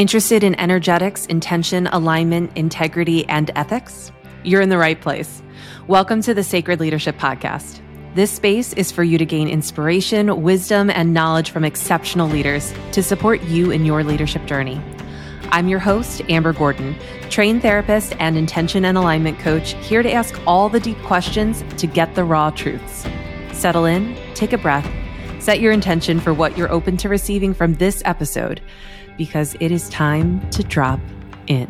Interested in energetics, intention, alignment, integrity, and ethics? You're in the right place. Welcome to the Sacred Leadership Podcast. This space is for you to gain inspiration, wisdom, and knowledge from exceptional leaders to support you in your leadership journey. I'm your host, Amber Gordon, trained therapist and intention and alignment coach, here to ask all the deep questions to get the raw truths. Settle in, take a breath, set your intention for what you're open to receiving from this episode because it is time to drop in.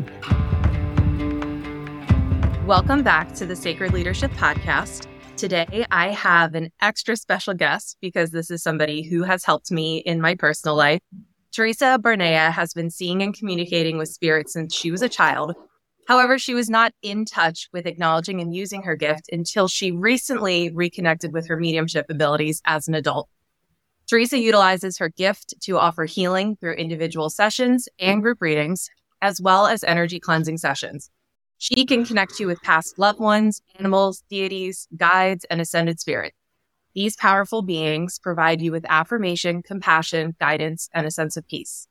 Welcome back to the Sacred Leadership Podcast. Today, I have an extra special guest because this is somebody who has helped me in my personal life. Teresa Barnea has been seeing and communicating with spirits since she was a child. However, she was not in touch with acknowledging and using her gift until she recently reconnected with her mediumship abilities as an adult. Teresa utilizes her gift to offer healing through individual sessions and group readings, as well as energy cleansing sessions. She can connect you with past loved ones, animals, deities, guides, and ascended spirits. These powerful beings provide you with affirmation, compassion, guidance, and a sense of peace.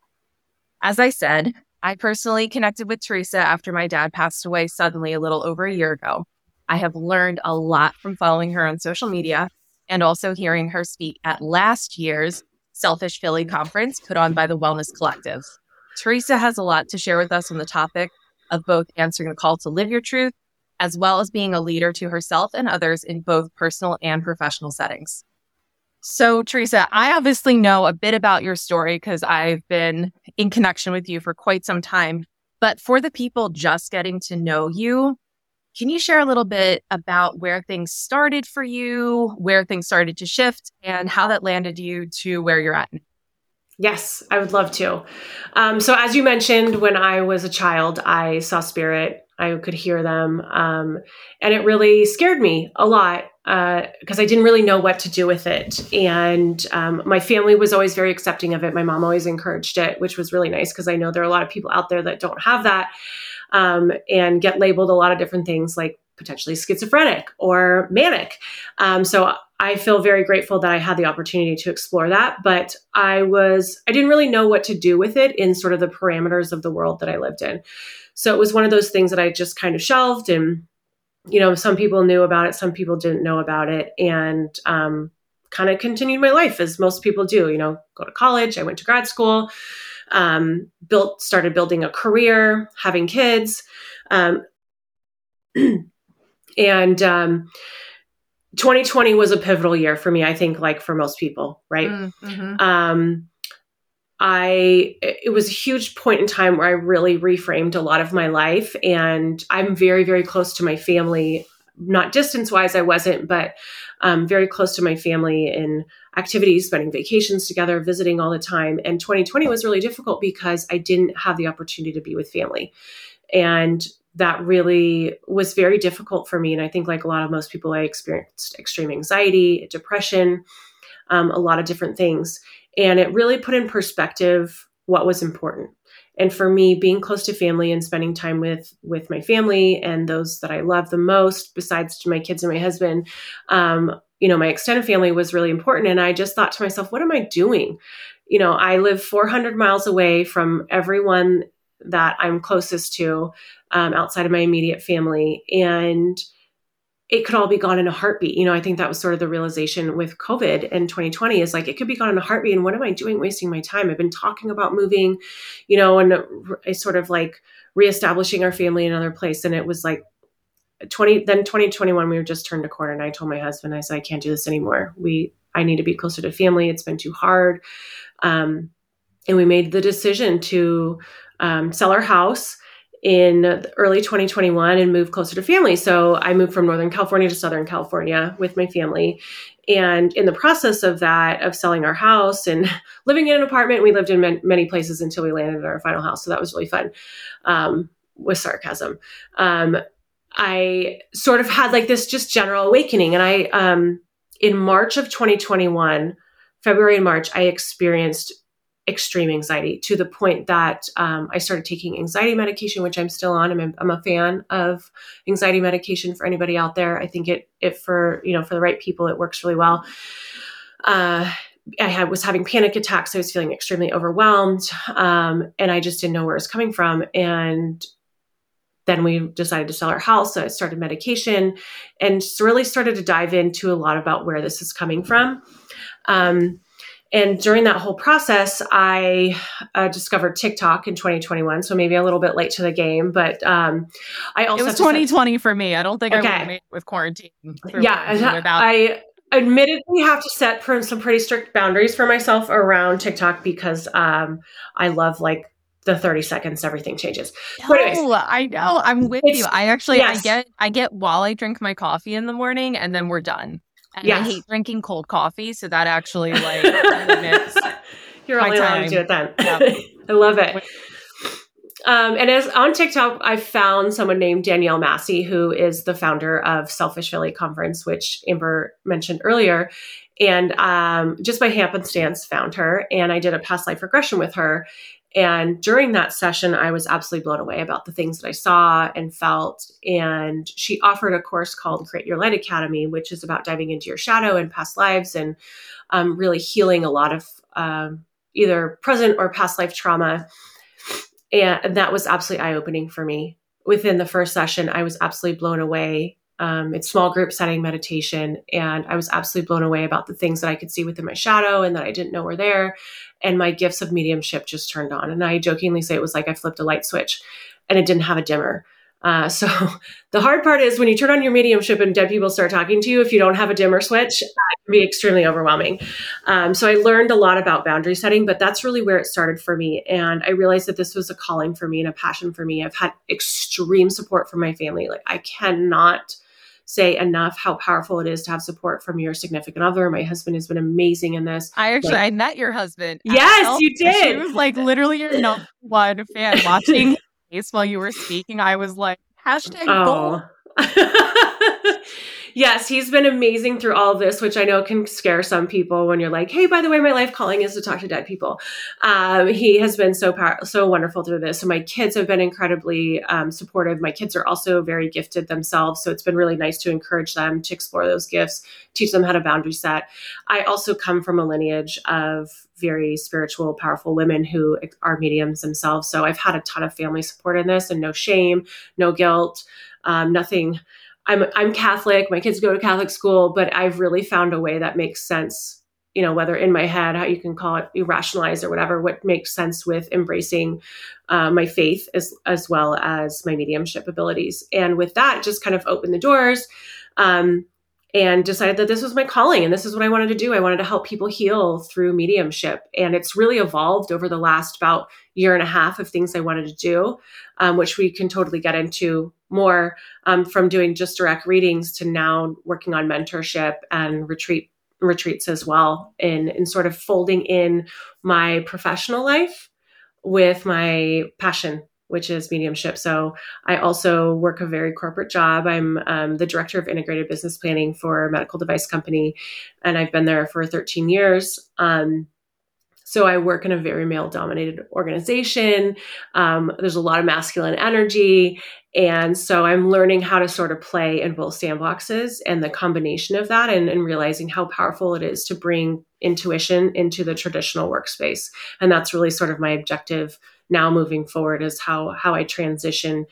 As I said, I personally connected with Teresa after my dad passed away suddenly a little over a year ago. I have learned a lot from following her on social media and also hearing her speak at last year's Selfish Philly conference put on by the Wellness Collective. Teresa has a lot to share with us on the topic of both answering the call to live your truth, as well as being a leader to herself and others in both personal and professional settings. So, Teresa, I obviously know a bit about your story because I've been in connection with you for quite some time. But for the people just getting to know you, can you share a little bit about where things started for you, where things started to shift, and how that landed you to where you're at? Yes, I would love to. Um, so, as you mentioned, when I was a child, I saw spirit. I could hear them. Um, and it really scared me a lot because uh, I didn't really know what to do with it. And um, my family was always very accepting of it. My mom always encouraged it, which was really nice because I know there are a lot of people out there that don't have that um, and get labeled a lot of different things like potentially schizophrenic or manic. Um, so I feel very grateful that I had the opportunity to explore that, but I was, I didn't really know what to do with it in sort of the parameters of the world that I lived in. So it was one of those things that I just kind of shelved and, you know, some people knew about it, some people didn't know about it. And, um, kind of continued my life as most people do, you know, go to college, I went to grad school, um, built started building a career, having kids, um, and um, 2020 was a pivotal year for me. I think, like for most people, right? Mm, mm-hmm. Um, I it was a huge point in time where I really reframed a lot of my life, and I'm very very close to my family not distance wise, I wasn't, but um, very close to my family in activities, spending vacations together, visiting all the time. And 2020 was really difficult because I didn't have the opportunity to be with family. And that really was very difficult for me. And I think, like a lot of most people, I experienced extreme anxiety, depression, um, a lot of different things. And it really put in perspective what was important and for me being close to family and spending time with with my family and those that i love the most besides my kids and my husband um, you know my extended family was really important. And i just thought to myself what am i doing? You know i live 400 miles away from everyone that i'm closest to um, outside of my immediate family. And it could all be gone in a heartbeat. You know, I think that was sort of the realization with COVID in 2020 is like, it could be gone in a heartbeat. And what am I doing wasting my time? I've been talking about moving, you know, and I sort of like reestablishing our family in another place. And it was like 20, then 2021, we were just turned a corner. And I told my husband, I said, I can't do this anymore. We, I need to be closer to family. It's been too hard. Um, and we made the decision to um, sell our house in early 2021 and move closer to family. So I moved from Northern California to Southern California with my family. And in the process of that, of selling our house and living in an apartment, we lived in many places until we landed at our final house. So that was really fun um, with sarcasm. Um, I sort of had like this just general awakening. And I, um, in March of 2021, February and March, I experienced extreme anxiety to the point that um, I started taking anxiety medication, which I'm still on. I'm, I'm a fan of anxiety medication for anybody out there. I think it, it for, you know, for the right people, it works really well. Uh, I had, was having panic attacks. I was feeling extremely overwhelmed. Um, and I just didn't know where it was coming from. And then we decided to sell our house. So I started medication and really started to dive into a lot about where this is coming from. Um, and during that whole process, I uh, discovered TikTok in 2021. So maybe a little bit late to the game, but um, I also it was 2020 set- for me. I don't think okay. I would have with quarantine. Yeah, without- I admittedly have to set some pretty strict boundaries for myself around TikTok because um, I love like the 30 seconds everything changes. No, anyways, I know. I'm with you. I actually yes. I get I get while I drink my coffee in the morning and then we're done. And yes. I hate drinking cold coffee, so that actually like limits You're only allowed to do it then. Yep. I love it. Um, and as on TikTok, I found someone named Danielle Massey, who is the founder of Selfish Philly Conference, which Amber mentioned earlier. And um, just by happenstance, found her, and I did a past life regression with her. And during that session, I was absolutely blown away about the things that I saw and felt. And she offered a course called Create Your Light Academy, which is about diving into your shadow and past lives and um, really healing a lot of um, either present or past life trauma. And that was absolutely eye opening for me. Within the first session, I was absolutely blown away. Um, it's small group setting meditation. And I was absolutely blown away about the things that I could see within my shadow and that I didn't know were there and my gifts of mediumship just turned on. And I jokingly say it was like I flipped a light switch and it didn't have a dimmer. Uh, so the hard part is when you turn on your mediumship and dead people start talking to you, if you don't have a dimmer switch, it can be extremely overwhelming. Um, so I learned a lot about boundary setting, but that's really where it started for me. And I realized that this was a calling for me and a passion for me. I've had extreme support from my family. Like I cannot say enough how powerful it is to have support from your significant other. My husband has been amazing in this. I actually like, I met your husband. Yes, you did. She was like literally your number one fan watching face while you were speaking. I was like, hashtag oh. yes, he's been amazing through all of this, which I know can scare some people when you're like, "Hey, by the way, my life calling is to talk to dead people." Um, he has been so power- so wonderful through this, So my kids have been incredibly um, supportive. My kids are also very gifted themselves, so it's been really nice to encourage them to explore those gifts, teach them how to boundary set. I also come from a lineage of very spiritual, powerful women who are mediums themselves, so I've had a ton of family support in this, and no shame, no guilt, um, nothing I'm I'm Catholic. My kids go to Catholic school, but I've really found a way that makes sense. You know, whether in my head, how you can call it, you rationalize or whatever, what makes sense with embracing uh, my faith as as well as my mediumship abilities. And with that, just kind of open the doors. Um, and decided that this was my calling and this is what I wanted to do. I wanted to help people heal through mediumship. And it's really evolved over the last about year and a half of things I wanted to do, um, which we can totally get into more um, from doing just direct readings to now working on mentorship and retreat retreats as well in in sort of folding in my professional life with my passion which is mediumship. So I also work a very corporate job. I'm um, the director of integrated business planning for a medical device company, and I've been there for 13 years. Um, so I work in a very male dominated organization. Um, there's a lot of masculine energy. And so I'm learning how to sort of play in both sandboxes and the combination of that and, and realizing how powerful it is to bring intuition into the traditional workspace. And that's really sort of my objective now moving forward is how how I transition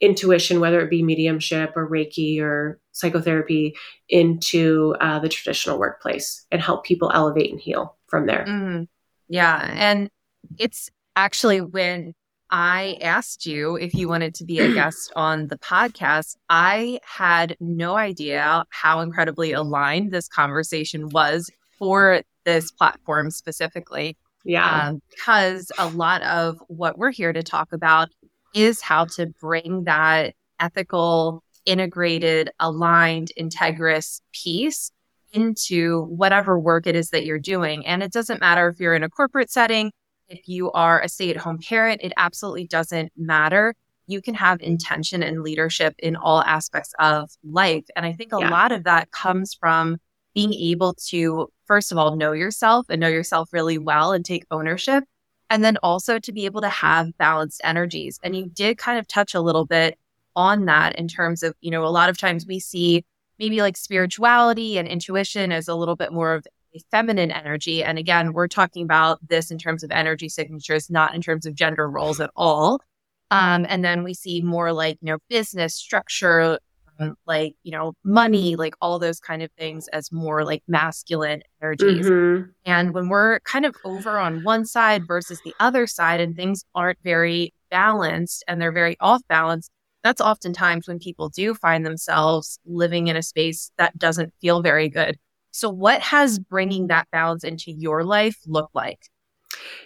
intuition, whether it be mediumship or Reiki or psychotherapy, into uh, the traditional workplace and help people elevate and heal from there. Mm-hmm. Yeah. And it's actually when I asked you if you wanted to be a guest on the podcast, I had no idea how incredibly aligned this conversation was for this platform specifically. Yeah. Um, because a lot of what we're here to talk about is how to bring that ethical, integrated, aligned, integrous piece into whatever work it is that you're doing. And it doesn't matter if you're in a corporate setting, if you are a stay at home parent, it absolutely doesn't matter. You can have intention and leadership in all aspects of life. And I think a yeah. lot of that comes from being able to, first of all, know yourself and know yourself really well and take ownership. And then also to be able to have balanced energies. And you did kind of touch a little bit on that in terms of, you know, a lot of times we see maybe like spirituality and intuition as a little bit more of a feminine energy. And again, we're talking about this in terms of energy signatures, not in terms of gender roles at all. Um, and then we see more like, you know, business structure, like, you know, money, like all those kind of things as more like masculine energies. Mm-hmm. And when we're kind of over on one side versus the other side and things aren't very balanced and they're very off balance, that's oftentimes when people do find themselves living in a space that doesn't feel very good. So, what has bringing that balance into your life look like?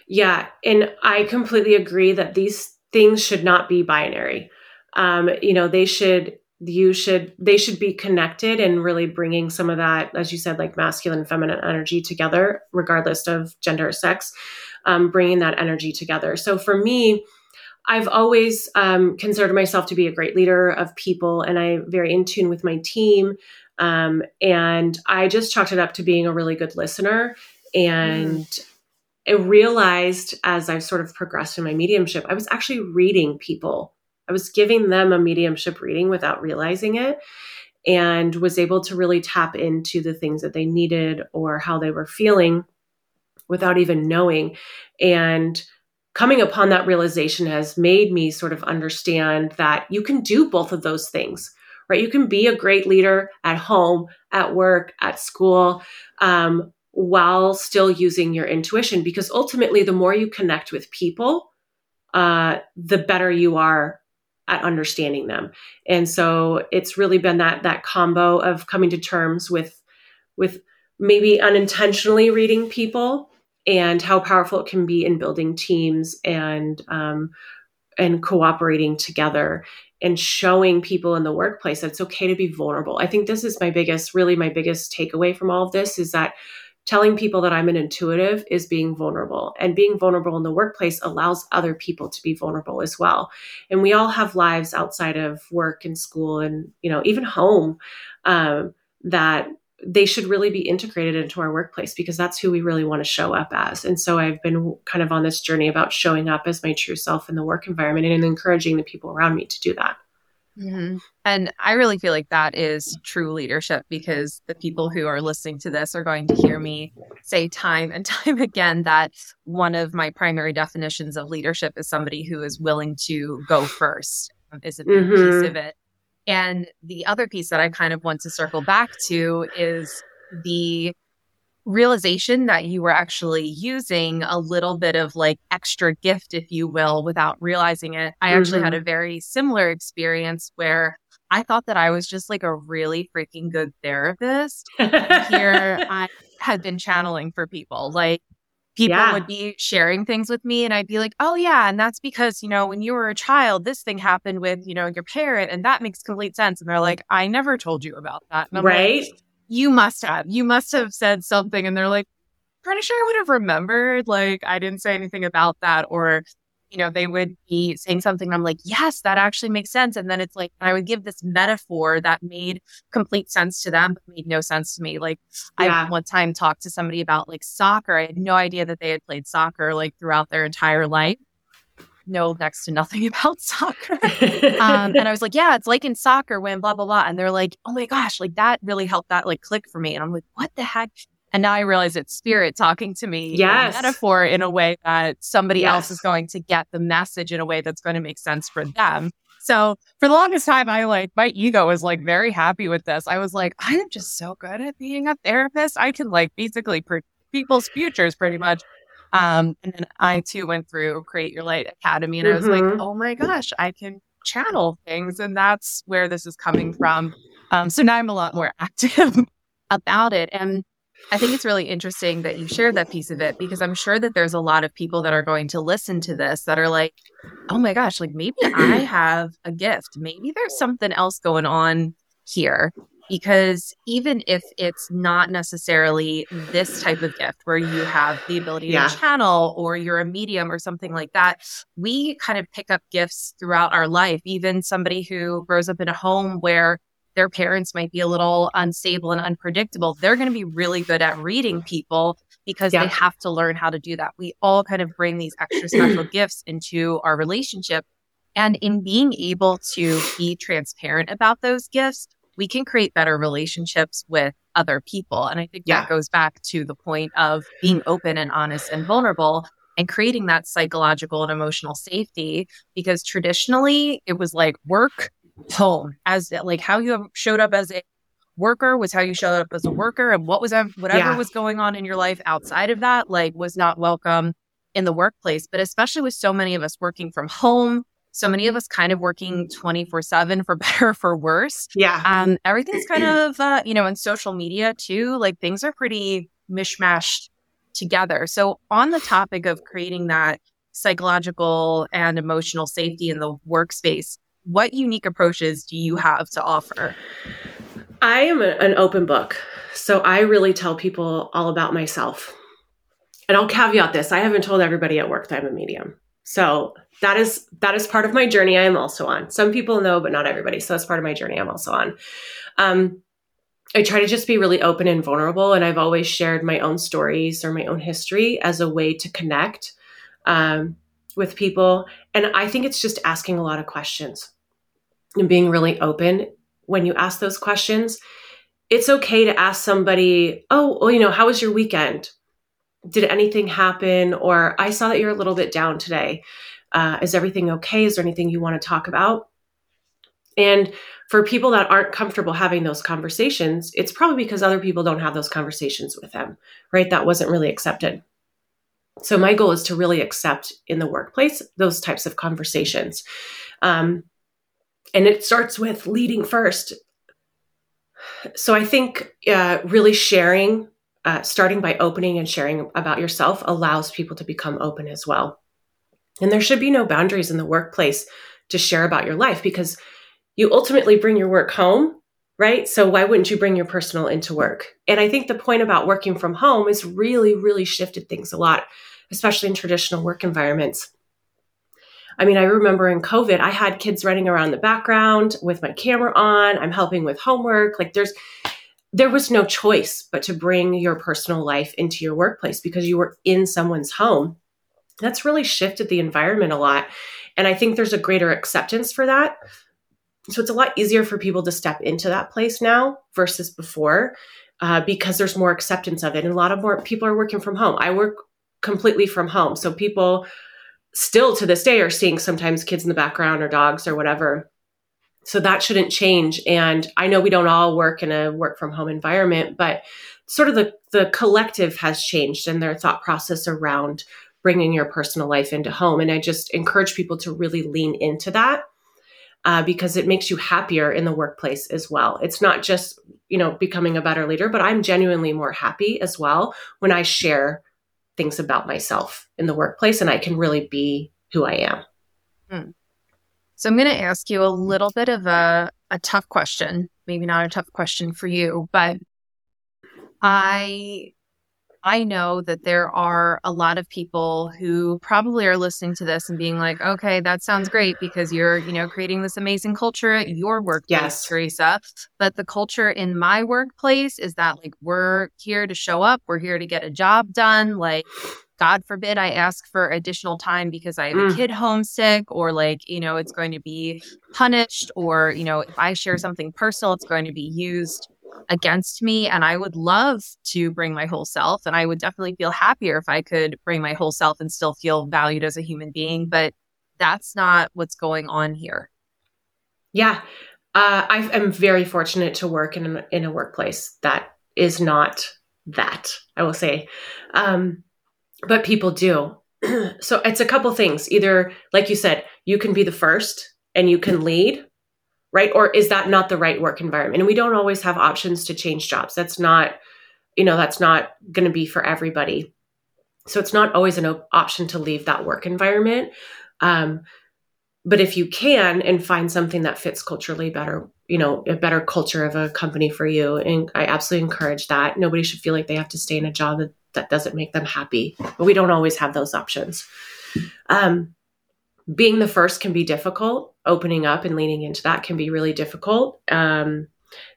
Yeah, and I completely agree that these things should not be binary. Um, you know, they should you should they should be connected and really bringing some of that as you said like masculine and feminine energy together regardless of gender or sex um, bringing that energy together so for me i've always um, considered myself to be a great leader of people and i'm very in tune with my team um, and i just chalked it up to being a really good listener and mm. I realized as I've sort of progressed in my mediumship, I was actually reading people. I was giving them a mediumship reading without realizing it and was able to really tap into the things that they needed or how they were feeling without even knowing. And coming upon that realization has made me sort of understand that you can do both of those things right you can be a great leader at home at work at school um, while still using your intuition because ultimately the more you connect with people uh, the better you are at understanding them and so it's really been that that combo of coming to terms with with maybe unintentionally reading people and how powerful it can be in building teams and um, and cooperating together and showing people in the workplace that it's okay to be vulnerable. I think this is my biggest, really my biggest takeaway from all of this is that telling people that I'm an intuitive is being vulnerable. And being vulnerable in the workplace allows other people to be vulnerable as well. And we all have lives outside of work and school and, you know, even home um, that they should really be integrated into our workplace because that's who we really want to show up as. And so I've been kind of on this journey about showing up as my true self in the work environment and encouraging the people around me to do that. Mm-hmm. And I really feel like that is true leadership because the people who are listening to this are going to hear me say time and time again that one of my primary definitions of leadership is somebody who is willing to go first, um, is a big mm-hmm. piece of it. And the other piece that I kind of want to circle back to is the realization that you were actually using a little bit of like extra gift, if you will, without realizing it. I mm-hmm. actually had a mm-hmm. very similar experience where I thought that I was just like a really freaking good therapist. Here I had been channeling for people. Like people yeah. would be sharing things with me and I'd be like, "Oh yeah, and that's because, you know, when you were a child, this thing happened with, you know, your parent and that makes complete sense." And they're like, "I never told you about that." right? Like, you must have. You must have said something. And they're like, pretty sure I would have remembered. Like, I didn't say anything about that. Or, you know, they would be saying something. And I'm like, yes, that actually makes sense. And then it's like, I would give this metaphor that made complete sense to them, but made no sense to me. Like, yeah. I one time talked to somebody about like soccer. I had no idea that they had played soccer like throughout their entire life know next to nothing about soccer. um, and I was like, yeah, it's like in soccer when blah, blah, blah. And they're like, oh my gosh, like that really helped that like click for me. And I'm like, what the heck? And now I realize it's spirit talking to me yes. metaphor in a way that somebody yes. else is going to get the message in a way that's going to make sense for them. So for the longest time, I like my ego was like very happy with this. I was like, I am just so good at being a therapist. I can like basically predict people's futures pretty much. Um, and then I too went through Create Your Light Academy and mm-hmm. I was like, mm-hmm. oh my gosh, I can channel things. And that's where this is coming from. Um, so now I'm a lot more active about it. And I think it's really interesting that you shared that piece of it because I'm sure that there's a lot of people that are going to listen to this that are like, oh my gosh, like maybe I have a gift. Maybe there's something else going on here because even if it's not necessarily this type of gift where you have the ability yeah. to channel or you're a medium or something like that, we kind of pick up gifts throughout our life. Even somebody who grows up in a home where their parents might be a little unstable and unpredictable, they're going to be really good at reading people because yeah. they have to learn how to do that. We all kind of bring these extra special gifts into our relationship. And in being able to be transparent about those gifts, we can create better relationships with other people. And I think yeah. that goes back to the point of being open and honest and vulnerable and creating that psychological and emotional safety because traditionally it was like work home as like how you showed up as a worker was how you showed up as a worker and what was whatever yeah. was going on in your life outside of that like was not welcome in the workplace but especially with so many of us working from home so many of us kind of working 24 7 for better or for worse yeah um everything's kind of uh you know in social media too like things are pretty mishmashed together so on the topic of creating that psychological and emotional safety in the workspace what unique approaches do you have to offer I am a, an open book. So I really tell people all about myself. And I'll caveat this I haven't told everybody at work that I'm a medium. So that is that is part of my journey I am also on. Some people know, but not everybody. So that's part of my journey I'm also on. Um, I try to just be really open and vulnerable. And I've always shared my own stories or my own history as a way to connect um, with people. And I think it's just asking a lot of questions and being really open when you ask those questions, it's okay to ask somebody, oh, well, you know, how was your weekend? Did anything happen? Or I saw that you're a little bit down today. Uh, is everything okay? Is there anything you want to talk about? And for people that aren't comfortable having those conversations, it's probably because other people don't have those conversations with them, right? That wasn't really accepted. So, my goal is to really accept in the workplace those types of conversations. Um, and it starts with leading first. So I think uh, really sharing, uh, starting by opening and sharing about yourself allows people to become open as well. And there should be no boundaries in the workplace to share about your life because you ultimately bring your work home, right? So why wouldn't you bring your personal into work? And I think the point about working from home is really, really shifted things a lot, especially in traditional work environments. I mean, I remember in COVID, I had kids running around the background with my camera on. I'm helping with homework. Like there's, there was no choice but to bring your personal life into your workplace because you were in someone's home. That's really shifted the environment a lot. And I think there's a greater acceptance for that. So it's a lot easier for people to step into that place now versus before uh, because there's more acceptance of it. And a lot of more people are working from home. I work completely from home. So people still to this day are seeing sometimes kids in the background or dogs or whatever. So that shouldn't change. And I know we don't all work in a work from home environment, but sort of the, the collective has changed and their thought process around bringing your personal life into home. And I just encourage people to really lean into that uh, because it makes you happier in the workplace as well. It's not just, you know, becoming a better leader, but I'm genuinely more happy as well when I share things about myself in the workplace and I can really be who I am. Hmm. So I'm going to ask you a little bit of a, a tough question, maybe not a tough question for you, but I I know that there are a lot of people who probably are listening to this and being like, okay, that sounds great because you're, you know, creating this amazing culture at your workplace, yes. Teresa. But the culture in my workplace is that like we're here to show up, we're here to get a job done. Like, God forbid I ask for additional time because I have mm. a kid homesick or like, you know, it's going to be punished or, you know, if I share something personal, it's going to be used against me. And I would love to bring my whole self. And I would definitely feel happier if I could bring my whole self and still feel valued as a human being. But that's not what's going on here. Yeah. Uh, I am very fortunate to work in a, in a workplace that is not that, I will say. Um, but people do. so it's a couple things. Either, like you said, you can be the first and you can lead, right? Or is that not the right work environment? And we don't always have options to change jobs. That's not, you know, that's not going to be for everybody. So it's not always an op- option to leave that work environment. Um, but if you can and find something that fits culturally better, you know, a better culture of a company for you, and I absolutely encourage that. Nobody should feel like they have to stay in a job that, that doesn't make them happy, but we don't always have those options. Um, being the first can be difficult. Opening up and leaning into that can be really difficult. Um,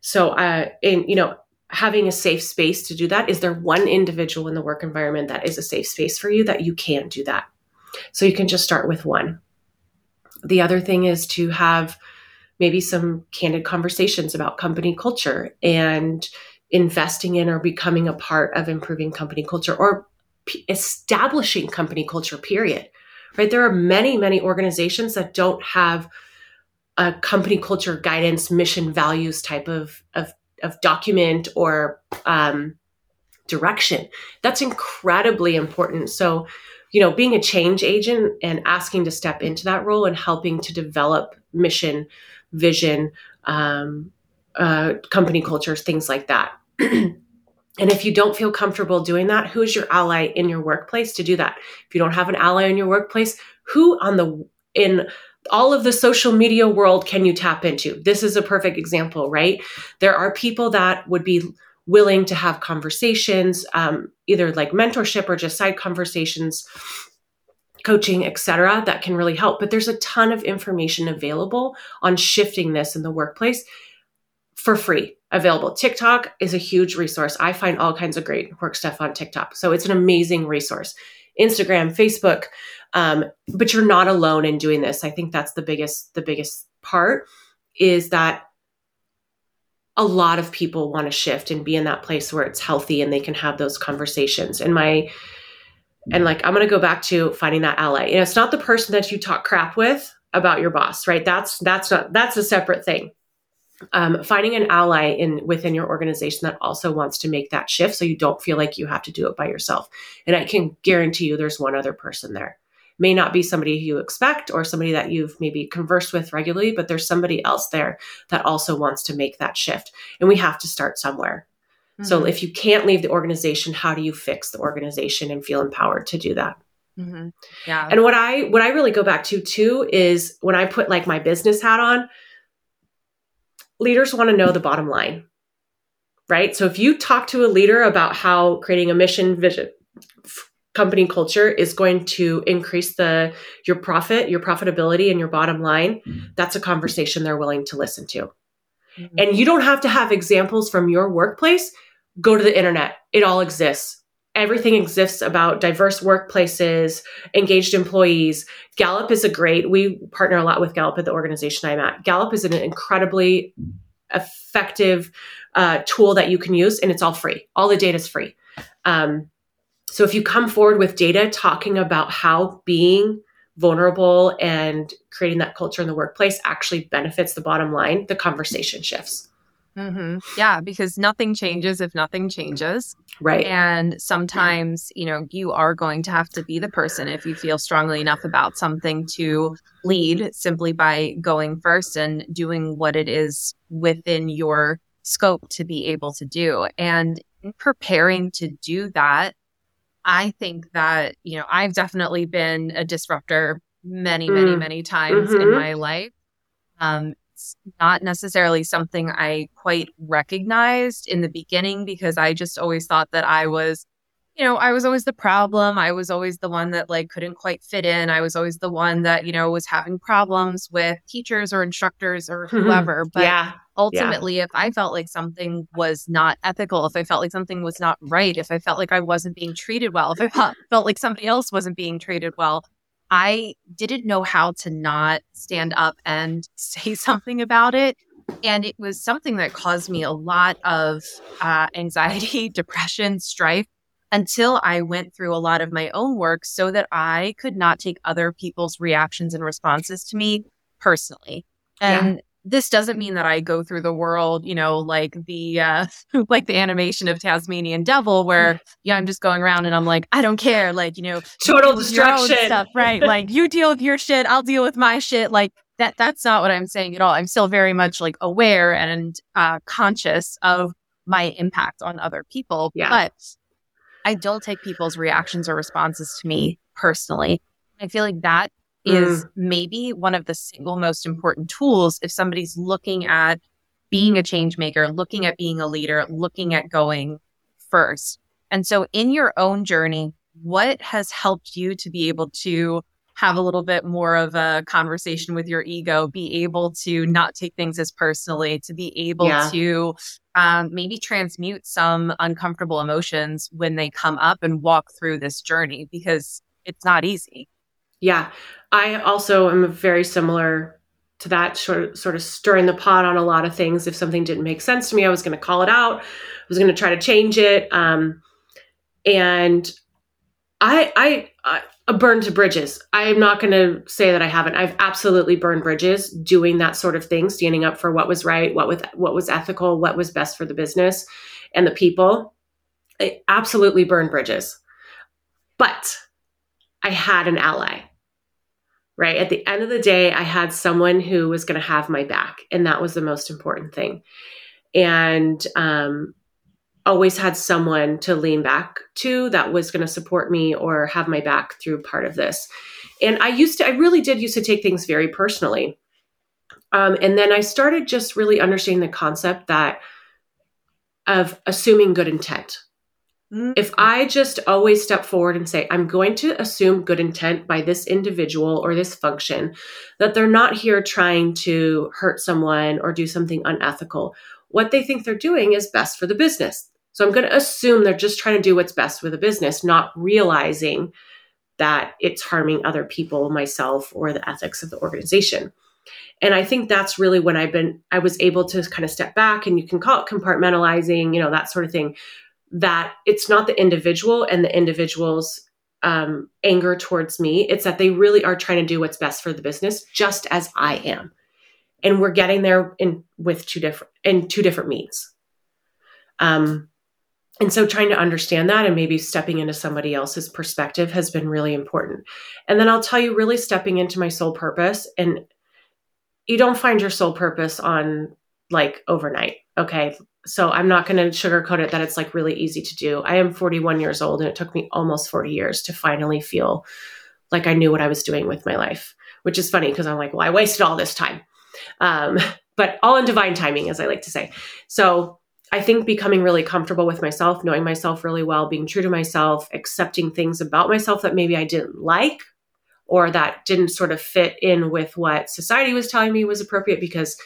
so uh, in you know having a safe space to do that. Is there one individual in the work environment that is a safe space for you that you can do that? So you can just start with one. The other thing is to have maybe some candid conversations about company culture and investing in or becoming a part of improving company culture or p- establishing company culture period right? There are many many organizations that don't have a company culture guidance mission values type of of, of document or um, direction. That's incredibly important. So you know being a change agent and asking to step into that role and helping to develop mission vision um, uh, company cultures things like that. And if you don't feel comfortable doing that who is your ally in your workplace to do that? If you don't have an ally in your workplace who on the in all of the social media world can you tap into? This is a perfect example right? There are people that would be willing to have conversations um, either like mentorship or just side conversations coaching etc that can really help. But there's a ton of information available on shifting this in the workplace for free available. Tiktok is a huge resource. I find all kinds of great work stuff on tiktok. So it's an amazing resource. Instagram facebook um, but you're not alone in doing this. I think that's the biggest the biggest part is that a lot of people want to shift and be in that place where it's healthy and they can have those conversations. And my and like I'm going to go back to finding that ally. You know, it's not the person that you talk crap with about your boss, right? That's that's not that's a separate thing. Um, finding an ally in within your organization that also wants to make that shift, so you don't feel like you have to do it by yourself. And I can guarantee you, there's one other person there may not be somebody you expect or somebody that you've maybe conversed with regularly, but there's somebody else there that also wants to make that shift. And we have to start somewhere. Mm-hmm. So if you can't leave the organization, how do you fix the organization and feel empowered to do that? Mm-hmm. Yeah. And what I what I really go back to too is when I put like my business hat on, leaders want to know the bottom line. Right? So if you talk to a leader about how creating a mission vision company culture is going to increase the your profit, your profitability and your bottom line, mm-hmm. that's a conversation they're willing to listen to. Mm-hmm. And you don't have to have examples from your workplace. Go to the internet. It all exists. Everything exists about diverse workplaces, engaged employees. Gallup is a great, we partner a lot with Gallup at the organization I'm at. Gallup is an incredibly effective uh, tool that you can use, and it's all free. All the data is free. Um, so if you come forward with data talking about how being vulnerable and creating that culture in the workplace actually benefits the bottom line, the conversation shifts. Mm-hmm. Yeah, because nothing changes if nothing changes. Right. And sometimes, you know, you are going to have to be the person if you feel strongly enough about something to lead simply by going first and doing what it is within your scope to be able to do. And preparing to do that, I think that, you know, I've definitely been a disruptor many, many, mm. many times mm-hmm. in my life. Um, it's not necessarily something I quite recognized in the beginning because I just always thought that I was, you know, I was always the problem. I was always the one that like couldn't quite fit in. I was always the one that, you know, was having problems with teachers or instructors or mm-hmm. whoever. But yeah ultimately yeah. if i felt like something was not ethical if i felt like something was not right if i felt like i wasn't being treated well if i felt like somebody else wasn't being treated well i didn't know how to not stand up and say something about it and it was something that caused me a lot of uh, anxiety depression strife until I went through a lot of my own work so that I could not take other people's reactions and responses to me personally. And this doesn't mean that I go through the world, you know, like the uh like the animation of Tasmanian Devil where yeah, I'm just going around and I'm like, I don't care, like, you know, total destruction stuff, right? like you deal with your shit, I'll deal with my shit. Like that that's not what I'm saying at all. I'm still very much like aware and uh conscious of my impact on other people. Yeah. But I don't take people's reactions or responses to me personally. I feel like that is mm. maybe one of the single most important tools if somebody's looking at being a change maker, looking at being a leader, looking at going first. And so in your own journey, what has helped you to be able to have a little bit more of a conversation with your ego, be able to not take things as personally, to be able yeah. to um, maybe transmute some uncomfortable emotions when they come up and walk through this journey because it's not easy. Yeah. I also am very similar to that sort of, sort of stirring the pot on a lot of things. If something didn't make sense to me, I was going to call it out. I was going to try to change it. Um, and I, I, I burned to bridges. I am not going to say that I haven't. I've absolutely burned bridges doing that sort of thing, standing up for what was right, what was what was ethical, what was best for the business and the people. I absolutely burned bridges. But I had an ally. Right? At the end of the day, I had someone who was going to have my back, and that was the most important thing. And um, always had someone to lean back to that was going to support me or have my back through part of this. And I used to, I really did used to take things very personally. Um, and then I started just really understanding the concept that of assuming good intent. Mm-hmm. If I just always step forward and say, I'm going to assume good intent by this individual or this function, that they're not here trying to hurt someone or do something unethical. What they think they're doing is best for the business. So I'm going to assume they're just trying to do what's best for the business, not realizing that it's harming other people, myself, or the ethics of the organization. And I think that's really when I've been, I was able to kind of step back and you can call it compartmentalizing, you know, that sort of thing. That it's not the individual and the individual's um, anger towards me. It's that they really are trying to do what's best for the business, just as I am. And we're getting there in with two different in two different means. Um, and so trying to understand that and maybe stepping into somebody else's perspective has been really important and then i'll tell you really stepping into my soul purpose and you don't find your soul purpose on like overnight okay so i'm not going to sugarcoat it that it's like really easy to do. I am 41 years old and it took me almost 40 years to finally feel like i knew what i was doing with my life which is funny because i'm like well i wasted all this time. Um, but all in divine timing as i like to say. So I think becoming really comfortable with myself, knowing myself really well, being true to myself, accepting things about myself that maybe I didn't like or that didn't sort of fit in with what society was telling me was appropriate because,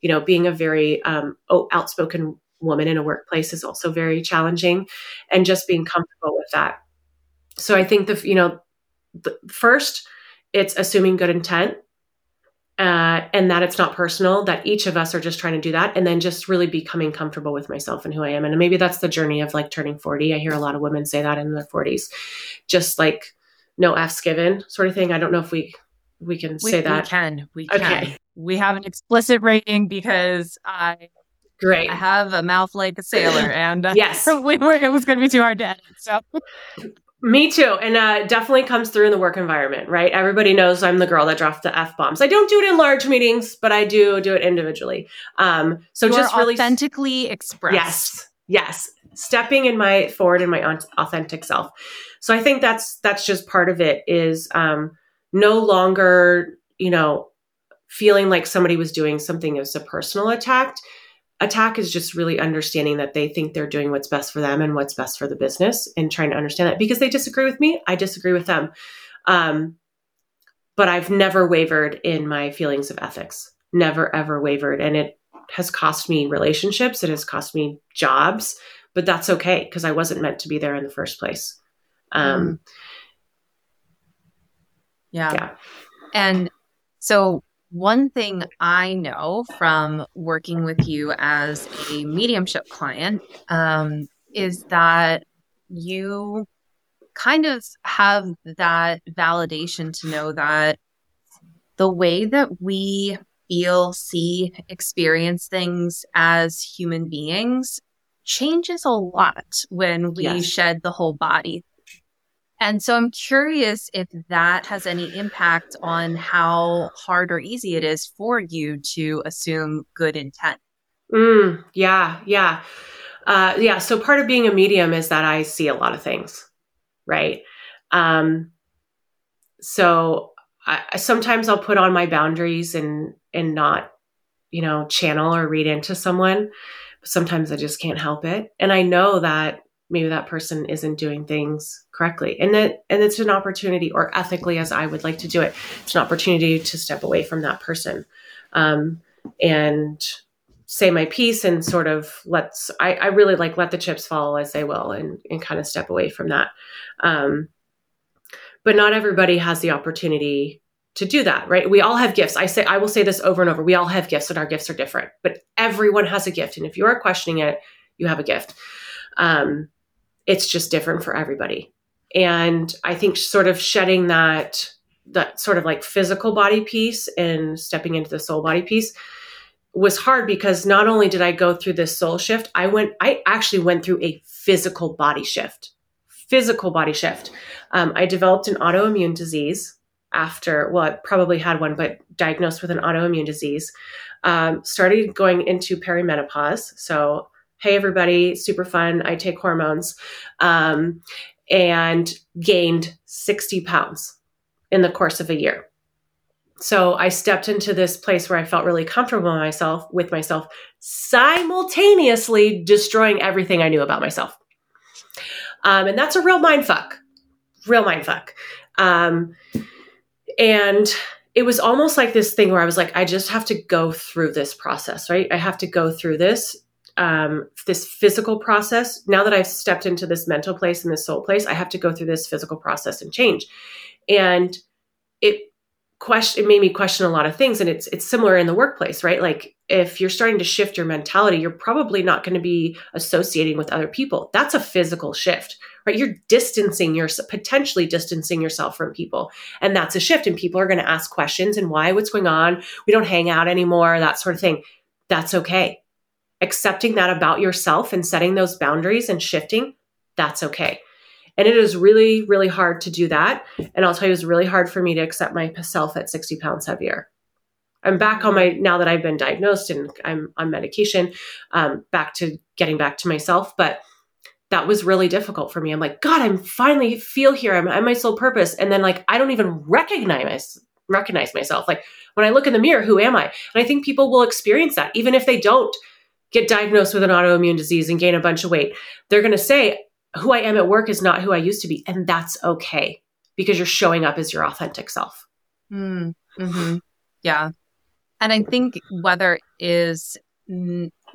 you know, being a very um, outspoken woman in a workplace is also very challenging and just being comfortable with that. So I think the, you know, the, first, it's assuming good intent uh, and that it's not personal, that each of us are just trying to do that. And then just really becoming comfortable with myself and who I am. And maybe that's the journey of like turning 40. I hear a lot of women say that in their 40s, just like no F's given sort of thing. I don't know if we we can we, say that. We can. We can. Okay. We have an explicit rating because I Great. I have a mouth like a sailor, and uh, yes, we were, it was going to be too hard to edit. So me too. And uh, definitely comes through in the work environment, right? Everybody knows I'm the girl that dropped the F bombs. I don't do it in large meetings, but I do do it individually. Um, so you just really authentically express. Yes. Yes. Stepping in my forward in my authentic self. So I think that's, that's just part of it is, um, no longer, you know, feeling like somebody was doing something as a personal attack attack is just really understanding that they think they're doing what's best for them and what's best for the business and trying to understand that because they disagree with me i disagree with them um, but i've never wavered in my feelings of ethics never ever wavered and it has cost me relationships it has cost me jobs but that's okay because i wasn't meant to be there in the first place um, mm. yeah. yeah and so one thing I know from working with you as a mediumship client um, is that you kind of have that validation to know that the way that we feel, see, experience things as human beings changes a lot when we yes. shed the whole body and so I'm curious if that has any impact on how hard or easy it is for you to assume good intent. Mm, yeah, yeah. Uh, yeah. So part of being a medium is that I see a lot of things, right? Um, so I, sometimes I'll put on my boundaries and and not, you know, channel or read into someone. Sometimes I just can't help it, and I know that maybe that person isn't doing things correctly and that and it's an opportunity or ethically as i would like to do it it's an opportunity to step away from that person um, and say my piece and sort of let's I, I, really like let the chips fall as they will and, and kind of step away from that um, but not everybody has the opportunity to do that, right? We all have gifts. I say I will say this over and over. We all have gifts and our gifts are different, but everyone has a gift. And if you are questioning it, you have a gift. Um, it's just different for everybody. And I think sort of shedding that that sort of like physical body piece and stepping into the soul body piece was hard because not only did I go through this soul shift, I went I actually went through a physical body shift. Physical body shift. Um, I developed an autoimmune disease after, well, I probably had one, but diagnosed with an autoimmune disease. Um, started going into perimenopause. So, hey, everybody, super fun. I take hormones um, and gained 60 pounds in the course of a year. So I stepped into this place where I felt really comfortable with myself, with myself, simultaneously destroying everything I knew about myself. Um, and that's a real mind fuck, real mind fuck. Um, and it was almost like this thing where I was like, I just have to go through this process, right? I have to go through this, um, this physical process. Now that I've stepped into this mental place and this soul place, I have to go through this physical process and change. And it question it made me question a lot of things and it's it's similar in the workplace right like if you're starting to shift your mentality you're probably not going to be associating with other people that's a physical shift right you're distancing yourself potentially distancing yourself from people and that's a shift and people are going to ask questions and why what's going on we don't hang out anymore that sort of thing that's okay accepting that about yourself and setting those boundaries and shifting that's okay and it is really, really hard to do that. And I'll tell you, it's really hard for me to accept myself at 60 pounds heavier. I'm back on my, now that I've been diagnosed and I'm on medication, um, back to getting back to myself. But that was really difficult for me. I'm like, God, I'm finally feel here. I'm, I'm my soul purpose. And then like, I don't even recognize recognize myself. Like when I look in the mirror, who am I? And I think people will experience that even if they don't get diagnosed with an autoimmune disease and gain a bunch of weight. They're going to say, who I am at work is not who I used to be. And that's okay because you're showing up as your authentic self. Mm, hmm Yeah. And I think whether is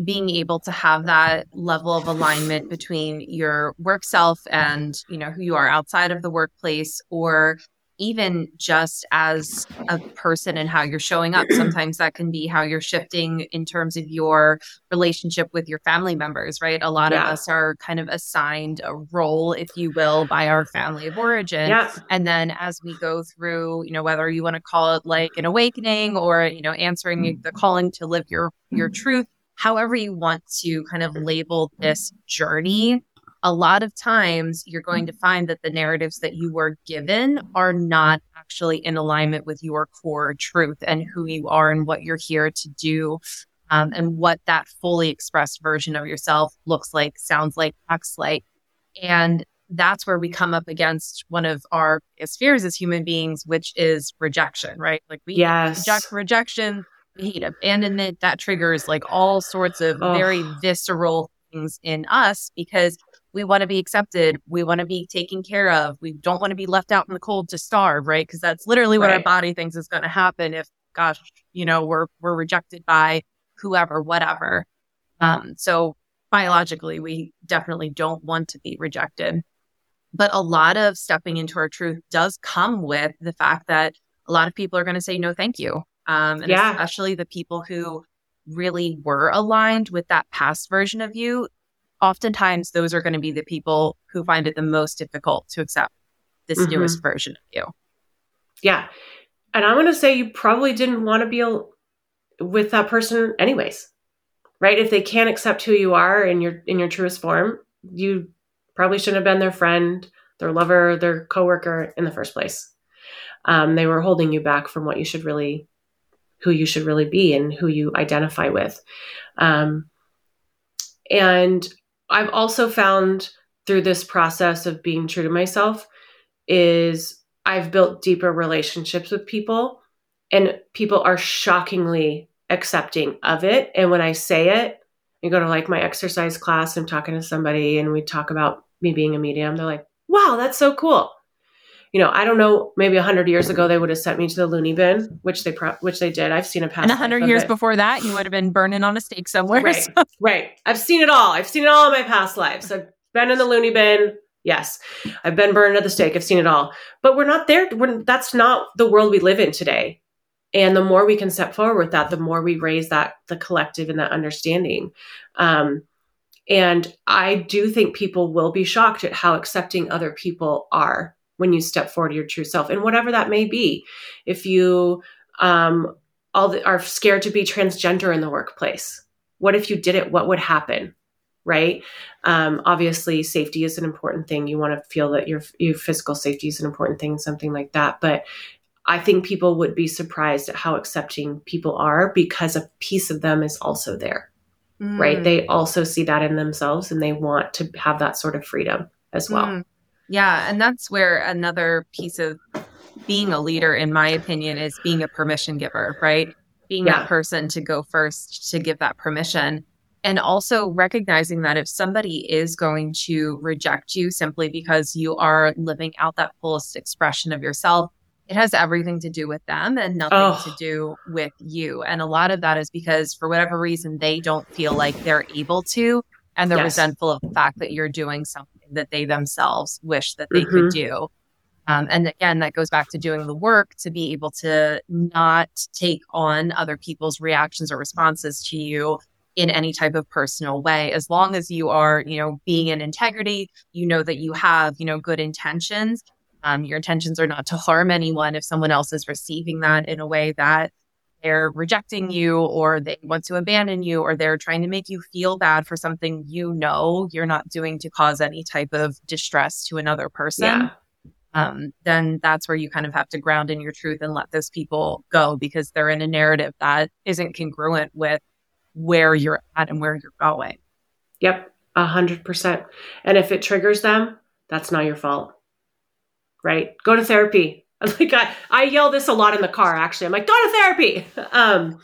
being able to have that level of alignment between your work self and, you know, who you are outside of the workplace or even just as a person and how you're showing up. Sometimes that can be how you're shifting in terms of your relationship with your family members, right? A lot yeah. of us are kind of assigned a role, if you will, by our family of origin. Yeah. And then as we go through, you know, whether you want to call it like an awakening or, you know, answering the calling to live your your truth, however you want to kind of label this journey a lot of times you're going to find that the narratives that you were given are not actually in alignment with your core truth and who you are and what you're here to do um, and what that fully expressed version of yourself looks like, sounds like, acts like. And that's where we come up against one of our fears as human beings, which is rejection, right? Like we yes. reject rejection, we hate abandonment. That triggers like all sorts of oh. very visceral things in us because we want to be accepted. We want to be taken care of. We don't want to be left out in the cold to starve, right? Because that's literally what right. our body thinks is going to happen if, gosh, you know, we're we're rejected by whoever, whatever. Um, so biologically, we definitely don't want to be rejected. But a lot of stepping into our truth does come with the fact that a lot of people are going to say no, thank you. Um, and yeah. especially the people who really were aligned with that past version of you, oftentimes those are going to be the people who find it the most difficult to accept this mm-hmm. newest version of you. Yeah. And I'm going to say you probably didn't want to be with that person anyways. Right? If they can't accept who you are in your in your truest form, you probably shouldn't have been their friend, their lover, their coworker in the first place. Um, they were holding you back from what you should really who you should really be and who you identify with. Um, and I've also found through this process of being true to myself is I've built deeper relationships with people and people are shockingly accepting of it. And when I say it, you go to like my exercise class, I'm talking to somebody and we talk about me being a medium. They're like, wow, that's so cool. You know, I don't know. Maybe a hundred years ago, they would have sent me to the loony bin, which they pro- which they did. I've seen a past. And a hundred years before that, you would have been burning on a stake somewhere. Right, so. right. I've seen it all. I've seen it all in my past lives. I've been in the loony bin Yes, I've been burned at the stake. I've seen it all. But we're not there. We're, that's not the world we live in today. And the more we can step forward with that, the more we raise that the collective and that understanding. Um, and I do think people will be shocked at how accepting other people are when you step forward to your true self, and whatever that may be. If you um, all the, are scared to be transgender in the workplace, what if you did it? What would happen? right? Um, obviously, safety is an important thing. You want to feel that your your physical safety is an important thing, something like that. But I think people would be surprised at how accepting people are because a piece of them is also there, mm. right? They also see that in themselves and they want to have that sort of freedom as well. Mm. Yeah, and that's where another piece of being a leader, in my opinion, is being a permission giver, right? Being yeah. that person to go first to give that permission and also recognizing that if somebody is going to reject you simply because you are living out that fullest expression of yourself, it has everything to do with them and nothing oh. to do with you. And a lot of that is because for whatever reason, they don't feel like they're able to. And they're yes. resentful of the fact that you're doing something that they themselves wish that they mm-hmm. could do. Um, and again, that goes back to doing the work to be able to not take on other people's reactions or responses to you in any type of personal way as long as you are you know being in integrity you know that you have you know good intentions um, your intentions are not to harm anyone if someone else is receiving that in a way that they're rejecting you or they want to abandon you or they're trying to make you feel bad for something you know you're not doing to cause any type of distress to another person yeah. um, then that's where you kind of have to ground in your truth and let those people go because they're in a narrative that isn't congruent with where you're at and where you're going. Yep, a hundred percent. And if it triggers them, that's not your fault. Right? Go to therapy. Like I, I yell this a lot in the car. Actually, I'm like, go to therapy. Um,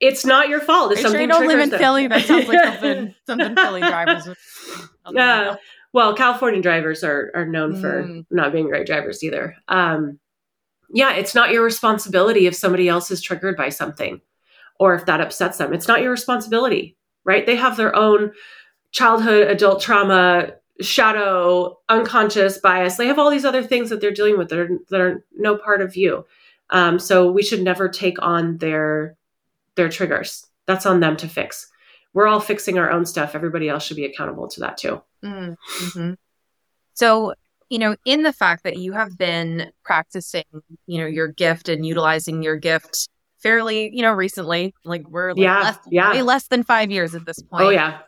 it's not your fault. If something sure you don't live in them. Philly, that sounds like something something Philly drivers. Yeah. Uh, well, California drivers are are known mm. for not being great drivers either. Um, yeah, it's not your responsibility if somebody else is triggered by something or if that upsets them. It's not your responsibility, right? They have their own childhood, adult trauma, shadow, unconscious bias. They have all these other things that they're dealing with that are, that are no part of you. Um, so we should never take on their their triggers. That's on them to fix. We're all fixing our own stuff. Everybody else should be accountable to that too. Mm-hmm. So you know, in the fact that you have been practicing, you know, your gift and utilizing your gift fairly, you know, recently. Like we're like yeah, less, yeah. way less than five years at this point. Oh yeah.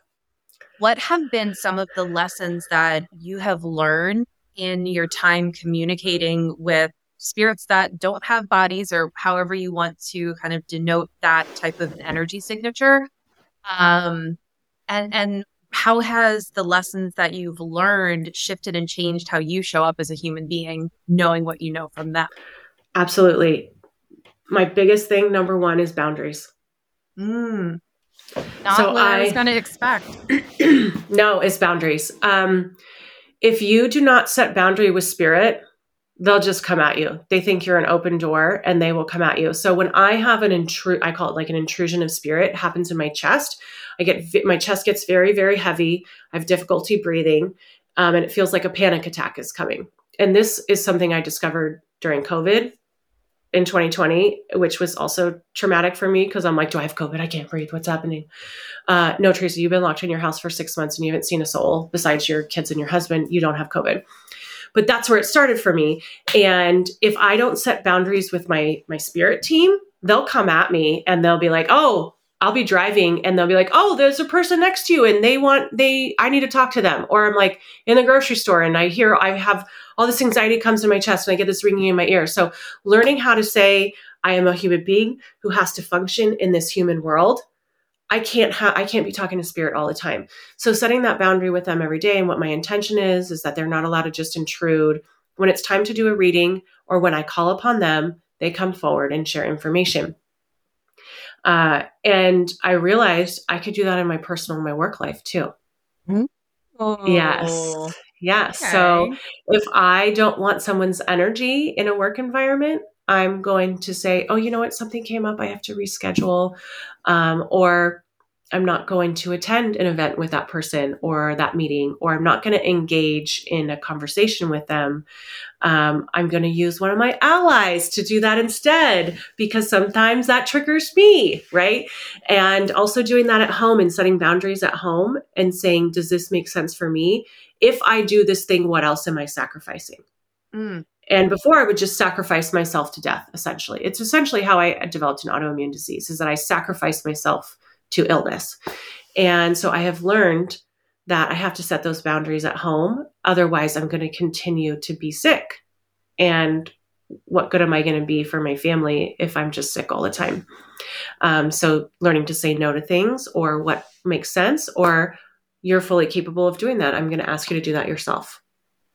What have been some of the lessons that you have learned in your time communicating with spirits that don't have bodies or however you want to kind of denote that type of energy signature? Um, and, and how has the lessons that you've learned shifted and changed how you show up as a human being, knowing what you know from them? Absolutely my biggest thing, number one, is boundaries. Mm. Not so what I, I was going to expect. no, it's boundaries. Um, if you do not set boundary with spirit, they'll just come at you. They think you're an open door and they will come at you. So when I have an intrude, I call it like an intrusion of spirit happens in my chest. I get my chest gets very very heavy. I have difficulty breathing, um, and it feels like a panic attack is coming. And this is something I discovered during COVID in 2020, which was also traumatic for me because I'm like, do I have COVID? I can't breathe. What's happening? Uh, no, Tracy, you've been locked in your house for six months and you haven't seen a soul besides your kids and your husband. You don't have COVID. But that's where it started for me. And if I don't set boundaries with my my spirit team, they'll come at me and they'll be like, oh, I'll be driving and they'll be like, "Oh, there's a person next to you and they want they I need to talk to them." Or I'm like in the grocery store and I hear I have all this anxiety comes in my chest and I get this ringing in my ear. So, learning how to say I am a human being who has to function in this human world. I can't have I can't be talking to spirit all the time. So setting that boundary with them every day and what my intention is is that they're not allowed to just intrude. When it's time to do a reading or when I call upon them, they come forward and share information. Uh, and I realized I could do that in my personal my work life too. Mm-hmm. Oh. Yes. Yes. Okay. So if I don't want someone's energy in a work environment, I'm going to say, oh, you know what? Something came up. I have to reschedule. Um, or I'm not going to attend an event with that person or that meeting, or I'm not going to engage in a conversation with them. Um, I'm going to use one of my allies to do that instead because sometimes that triggers me, right? And also doing that at home and setting boundaries at home and saying, does this make sense for me? If I do this thing, what else am I sacrificing? Mm. And before I would just sacrifice myself to death, essentially. It's essentially how I developed an autoimmune disease is that I sacrificed myself to illness. And so I have learned that I have to set those boundaries at home. Otherwise, I'm going to continue to be sick. And what good am I going to be for my family if I'm just sick all the time? Um, so, learning to say no to things or what makes sense, or you're fully capable of doing that. I'm going to ask you to do that yourself.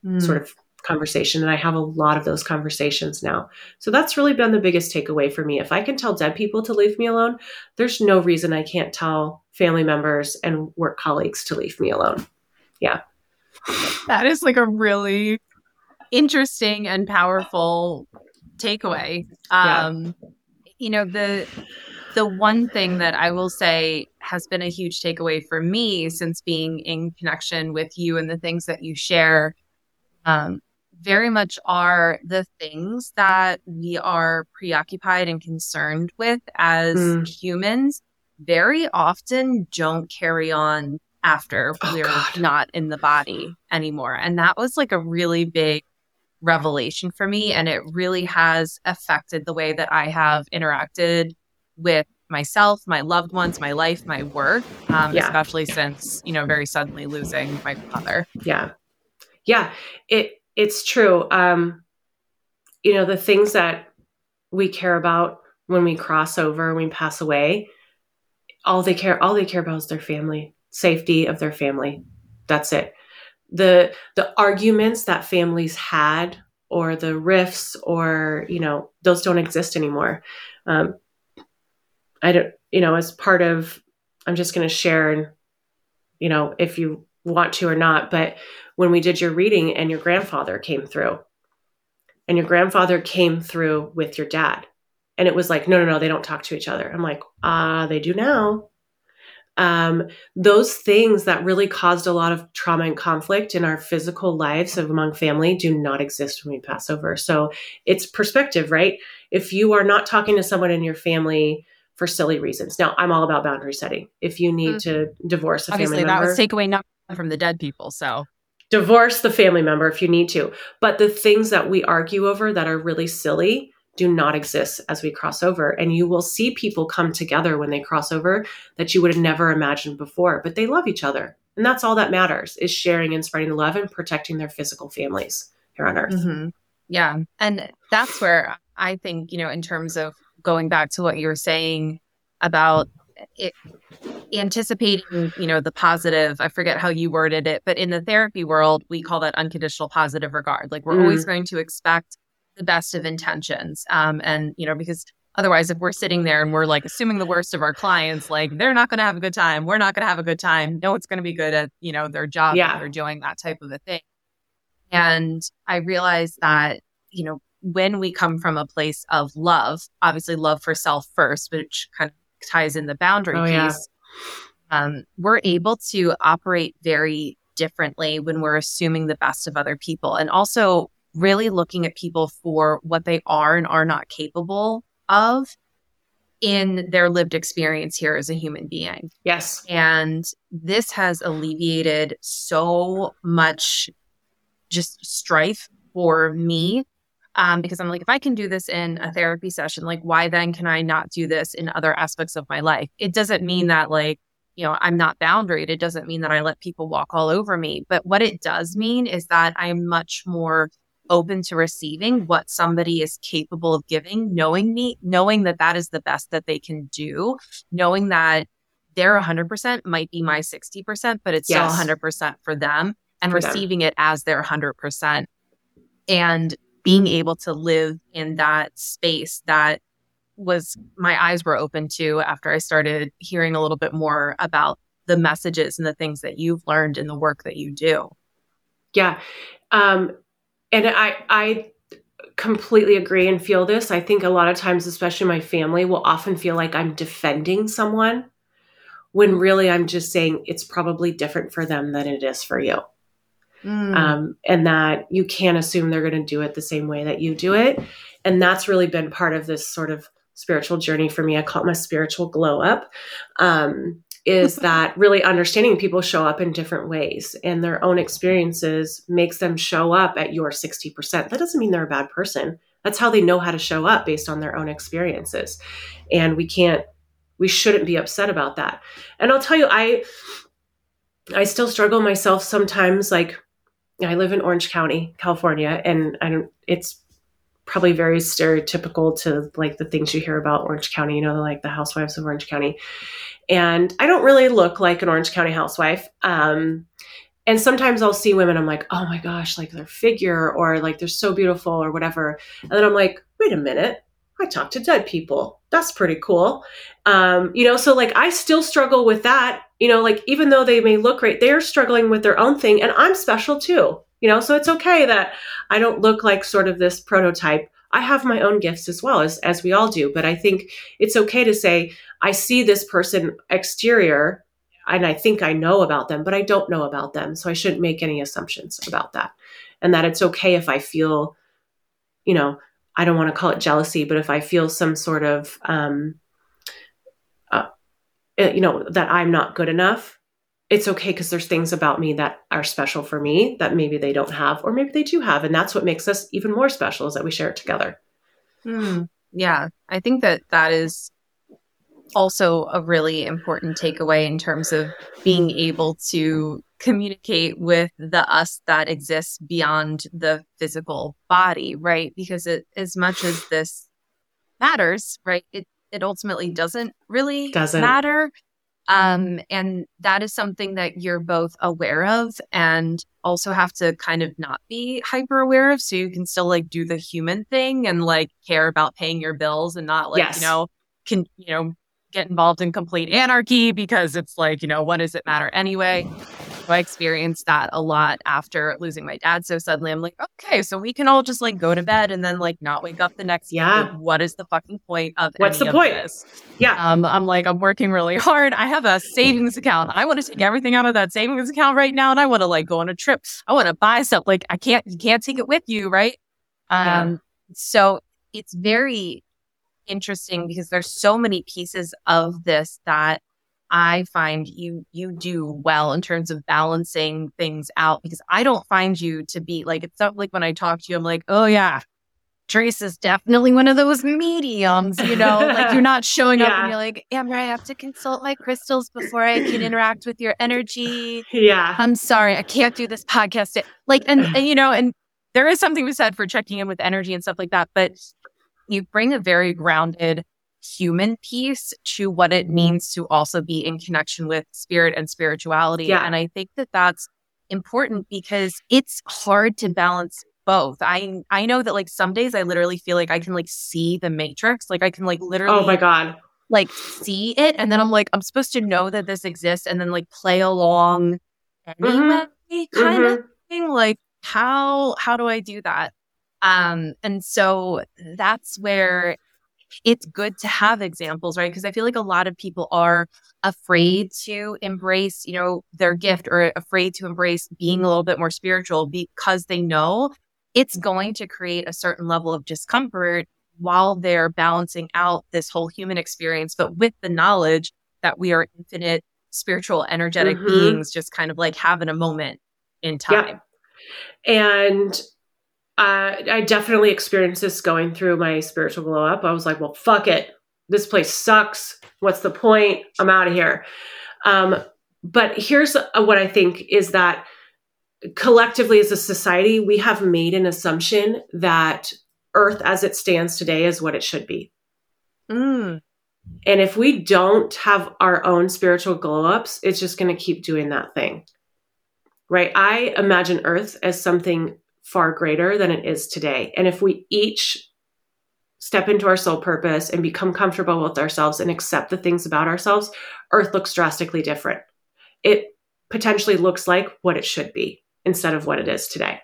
Mm. Sort of conversation and I have a lot of those conversations now. So that's really been the biggest takeaway for me. If I can tell dead people to leave me alone, there's no reason I can't tell family members and work colleagues to leave me alone. Yeah. That is like a really interesting and powerful takeaway. Um yeah. you know the the one thing that I will say has been a huge takeaway for me since being in connection with you and the things that you share um, very much are the things that we are preoccupied and concerned with as mm. humans very often don't carry on after oh, we're God. not in the body anymore. And that was like a really big revelation for me. And it really has affected the way that I have interacted with myself, my loved ones, my life, my work, um, yeah. especially since, you know, very suddenly losing my father. Yeah. Yeah. It, it's true. Um, you know, the things that we care about when we cross over, when we pass away, all they care, all they care about is their family, safety of their family. That's it. The the arguments that families had, or the rifts, or you know, those don't exist anymore. Um, I don't, you know, as part of, I'm just going to share, and you know, if you want to or not, but when we did your reading and your grandfather came through. And your grandfather came through with your dad. And it was like, no, no, no, they don't talk to each other. I'm like, ah, uh, they do now. Um, those things that really caused a lot of trauma and conflict in our physical lives of among family do not exist when we pass over. So it's perspective, right? If you are not talking to someone in your family for silly reasons. Now, I'm all about boundary setting. If you need mm-hmm. to divorce a Obviously, family member, that was takeaway not from the dead people. So divorce the family member if you need to. But the things that we argue over that are really silly do not exist as we cross over. And you will see people come together when they cross over that you would have never imagined before, but they love each other. And that's all that matters is sharing and spreading the love and protecting their physical families here on earth. Mm-hmm. Yeah. And that's where I think, you know, in terms of going back to what you were saying about it, anticipating, you know, the positive, I forget how you worded it, but in the therapy world, we call that unconditional positive regard. Like we're mm. always going to expect the best of intentions. Um, and, you know, because otherwise, if we're sitting there and we're like assuming the worst of our clients, like they're not going to have a good time, we're not going to have a good time. No one's going to be good at, you know, their job yeah. they're doing that type of a thing. And I realized that, you know, when we come from a place of love, obviously love for self first, which kind of ties in the boundary oh, piece, yeah. um, we're able to operate very differently when we're assuming the best of other people and also really looking at people for what they are and are not capable of in their lived experience here as a human being. Yes. And this has alleviated so much just strife for me um, because I'm like, if I can do this in a therapy session, like, why then can I not do this in other aspects of my life? It doesn't mean that, like, you know, I'm not boundaried. It doesn't mean that I let people walk all over me. But what it does mean is that I'm much more open to receiving what somebody is capable of giving, knowing me, knowing that that is the best that they can do, knowing that their 100% might be my 60%, but it's yes. still 100% for them and for receiving them. it as their 100%. And being able to live in that space that was my eyes were open to after I started hearing a little bit more about the messages and the things that you've learned in the work that you do. Yeah. Um, and I, I completely agree and feel this. I think a lot of times, especially my family, will often feel like I'm defending someone when really I'm just saying it's probably different for them than it is for you. Mm. Um, and that you can't assume they're going to do it the same way that you do it. And that's really been part of this sort of spiritual journey for me. I call it my spiritual glow up. Um, is that really understanding people show up in different ways and their own experiences makes them show up at your 60%. That doesn't mean they're a bad person. That's how they know how to show up based on their own experiences. And we can't we shouldn't be upset about that. And I'll tell you I I still struggle myself sometimes like I live in Orange County, California, and I don't it's probably very stereotypical to like the things you hear about Orange County, you know, like the housewives of Orange County. And I don't really look like an Orange County housewife. Um, and sometimes I'll see women, I'm like, oh my gosh, like their figure or like they're so beautiful or whatever. And then I'm like, wait a minute, I talk to dead people. That's pretty cool. Um, you know, so like I still struggle with that. You know, like even though they may look great, they're struggling with their own thing, and I'm special too. You know, so it's okay that I don't look like sort of this prototype. I have my own gifts as well as as we all do, but I think it's okay to say I see this person exterior and I think I know about them, but I don't know about them, so I shouldn't make any assumptions about that. And that it's okay if I feel you know, I don't want to call it jealousy, but if I feel some sort of um you know that I'm not good enough, it's okay because there's things about me that are special for me that maybe they don't have or maybe they do have and that's what makes us even more special is that we share it together. Hmm. yeah. I think that that is also a really important takeaway in terms of being able to communicate with the us that exists beyond the physical body right? Because it, as much as this matters right it it ultimately doesn't really doesn't. matter um, and that is something that you're both aware of and also have to kind of not be hyper aware of. So you can still like do the human thing and like care about paying your bills and not like, yes. you know, can, you know, get involved in complete anarchy because it's like, you know, what does it matter anyway? I experienced that a lot after losing my dad so suddenly. I'm like, okay, so we can all just like go to bed and then like not wake up the next yeah. Like, what is the fucking point of what's the point? This? Yeah. Um, I'm like, I'm working really hard. I have a savings account. I want to take everything out of that savings account right now, and I want to like go on a trip. I want to buy stuff. Like I can't, you can't take it with you, right? Um, so it's very interesting because there's so many pieces of this that I find you you do well in terms of balancing things out because I don't find you to be like it's not like when I talk to you I'm like oh yeah Trace is definitely one of those mediums you know? Like you're not showing yeah. up and you're like Amber I have to consult my crystals before I can interact with your energy. Yeah. I'm sorry I can't do this podcast like and, and you know and there is something we said for checking in with energy and stuff like that but you bring a very grounded human piece to what it means to also be in connection with spirit and spirituality. Yeah. And I think that that's important because it's hard to balance both. I I know that like some days I literally feel like I can like see the matrix. Like I can like literally Oh my god. Like see it and then I'm like I'm supposed to know that this exists and then like play along anyway mm-hmm. kind mm-hmm. of thing. Like how how do I do that? Um and so that's where it's good to have examples, right? Because I feel like a lot of people are afraid to embrace, you know, their gift or afraid to embrace being a little bit more spiritual because they know it's going to create a certain level of discomfort while they're balancing out this whole human experience, but with the knowledge that we are infinite spiritual, energetic mm-hmm. beings, just kind of like having a moment in time. Yeah. And uh, I definitely experienced this going through my spiritual glow up. I was like, well, fuck it. This place sucks. What's the point? I'm out of here. Um, but here's what I think is that collectively as a society, we have made an assumption that Earth as it stands today is what it should be. Mm. And if we don't have our own spiritual glow ups, it's just going to keep doing that thing. Right? I imagine Earth as something far greater than it is today. And if we each step into our soul purpose and become comfortable with ourselves and accept the things about ourselves, Earth looks drastically different. It potentially looks like what it should be instead of what it is today.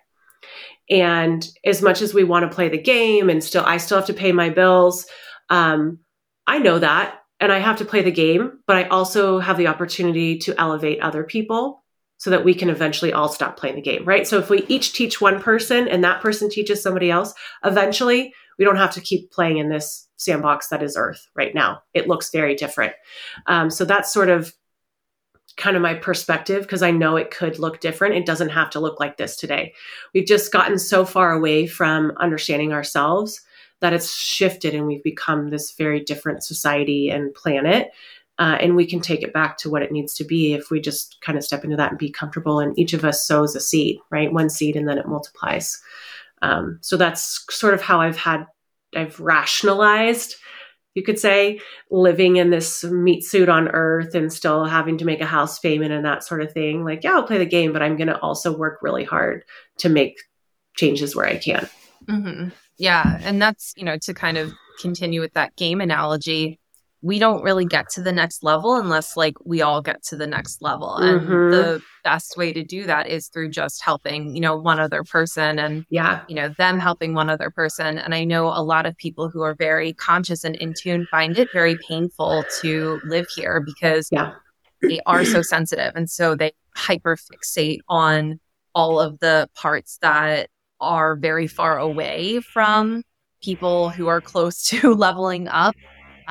And as much as we want to play the game and still, I still have to pay my bills. Um, I know that. and I have to play the game, but I also have the opportunity to elevate other people so that we can eventually all stop playing the game, right? So if we each teach one person and that person teaches somebody else, eventually we don't have to keep playing in this sandbox that is Earth right now. It looks very different. Um, so that's sort of kind of my perspective because I know it could look different. It doesn't have to look like this today. We've just gotten so far away from understanding ourselves that it's shifted and we've become this very different society and planet. Uh, and we can take it back to what it needs to be if we just kind of step into that and be comfortable. And each of us sows a seed, right? One seed, and then it multiplies. Um, so that's sort of how I've had, I've rationalized, you could say, living in this meat suit on earth and still having to make a house payment and that sort of thing. Like, yeah, I'll play the game, but I'm going to also work really hard to make changes where I can. Mm-hmm. Yeah. And that's, you know, to kind of continue with that game analogy, we don't really get to the next level unless like we all get to the next level. And mm-hmm. the best way to do that is through just helping, you know, one other person and yeah, you know, them helping one other person. And I know a lot of people who are very conscious and in tune find it very painful to live here because yeah. they are so sensitive. And so they hyper fixate on all of the parts that are very far away from people who are close to leveling up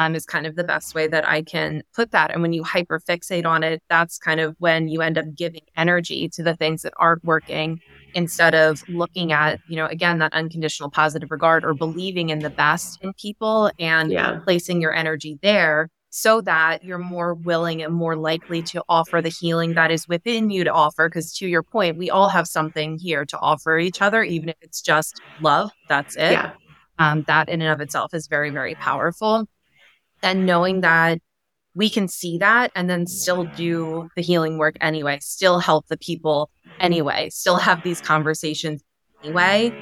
um, is kind of the best way that I can put that. And when you hyper fixate on it, that's kind of when you end up giving energy to the things that aren't working instead of looking at, you know, again, that unconditional positive regard or believing in the best in people and yeah. placing your energy there so that you're more willing and more likely to offer the healing that is within you to offer. Because to your point, we all have something here to offer each other, even if it's just love. That's it. Yeah. Um, that in and of itself is very, very powerful. And knowing that we can see that and then still do the healing work anyway, still help the people anyway, still have these conversations anyway,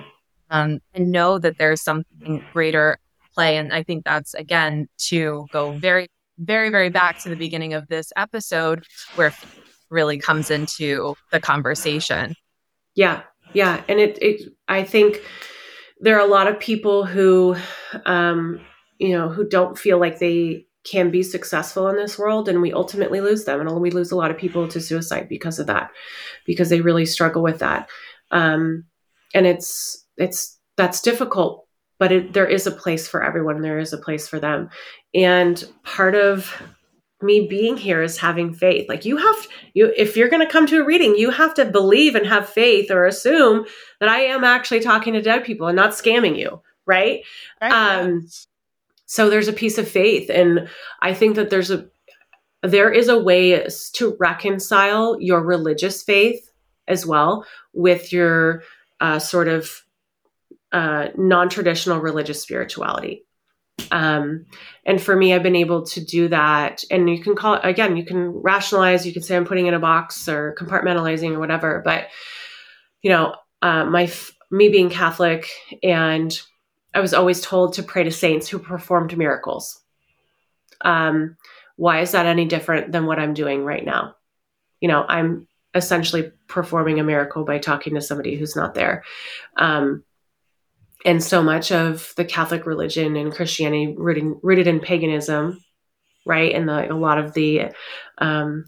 um, and know that there's something greater play. And I think that's again to go very very, very back to the beginning of this episode where really comes into the conversation. Yeah. Yeah. And it, it I think there are a lot of people who, um, you know, who don't feel like they can be successful in this world and we ultimately lose them and we lose a lot of people to suicide because of that because they really struggle with that. Um, and it's it's that's difficult but it, there is a place for everyone there is a place for them. And part of me being here is having faith. Like you have you if you're going to come to a reading you have to believe and have faith or assume that i am actually talking to dead people and not scamming you right, right um so there's a piece of faith and i think that there's a there is a way to reconcile your religious faith as well with your uh, sort of uh, non-traditional religious spirituality. Um, and for me i've been able to do that and you can call it again you can rationalize you can say i'm putting in a box or compartmentalizing or whatever but you know uh, my me being catholic and i was always told to pray to saints who performed miracles um, why is that any different than what i'm doing right now you know i'm essentially performing a miracle by talking to somebody who's not there um, and so much of the Catholic religion and Christianity rooted, rooted in paganism, right? And the, a lot of the um,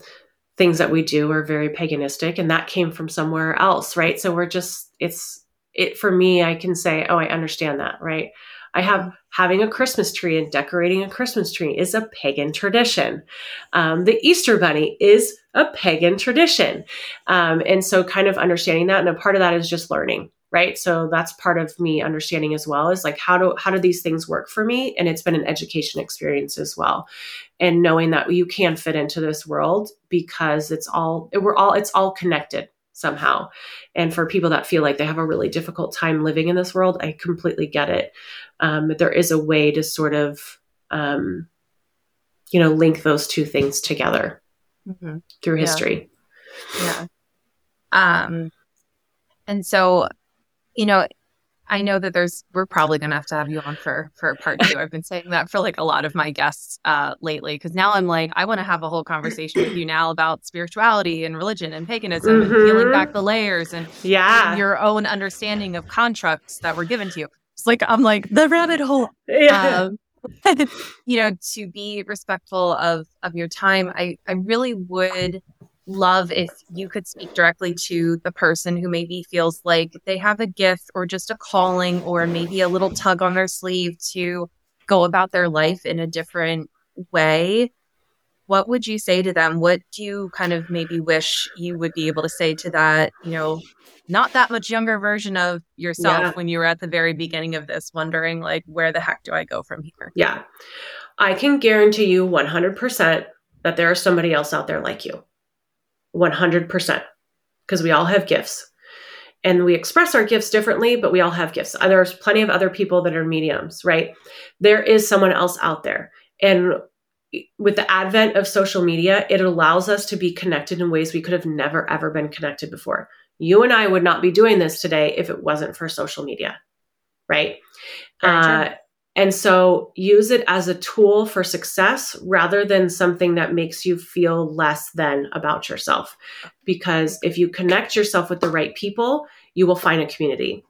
things that we do are very paganistic, and that came from somewhere else, right? So we're just it's it for me. I can say, oh, I understand that, right? I have having a Christmas tree and decorating a Christmas tree is a pagan tradition. Um, the Easter Bunny is a pagan tradition. Um, and so, kind of understanding that. And a part of that is just learning, right so that's part of me understanding as well is like how do how do these things work for me and it's been an education experience as well and knowing that you can fit into this world because it's all we're all it's all connected somehow and for people that feel like they have a really difficult time living in this world i completely get it um, but there is a way to sort of um, you know link those two things together mm-hmm. through history yeah. yeah um and so you know, I know that there's we're probably gonna have to have you on for for part two. I've been saying that for like a lot of my guests uh lately because now I'm like I want to have a whole conversation with you now about spirituality and religion and paganism mm-hmm. and peeling back the layers and yeah your own understanding of constructs that were given to you. It's like I'm like the rabbit hole. Yeah. Um, you know, to be respectful of of your time, I I really would love if you could speak directly to the person who maybe feels like they have a gift or just a calling or maybe a little tug on their sleeve to go about their life in a different way. What would you say to them? What do you kind of maybe wish you would be able to say to that, you know, not that much younger version of yourself yeah. when you were at the very beginning of this, wondering, like, where the heck do I go from here? Yeah. I can guarantee you 100% that there is somebody else out there like you. 100%. Because we all have gifts and we express our gifts differently, but we all have gifts. There's plenty of other people that are mediums, right? There is someone else out there. And with the advent of social media, it allows us to be connected in ways we could have never, ever been connected before. You and I would not be doing this today if it wasn't for social media, right? Uh, and so use it as a tool for success rather than something that makes you feel less than about yourself. Because if you connect yourself with the right people, you will find a community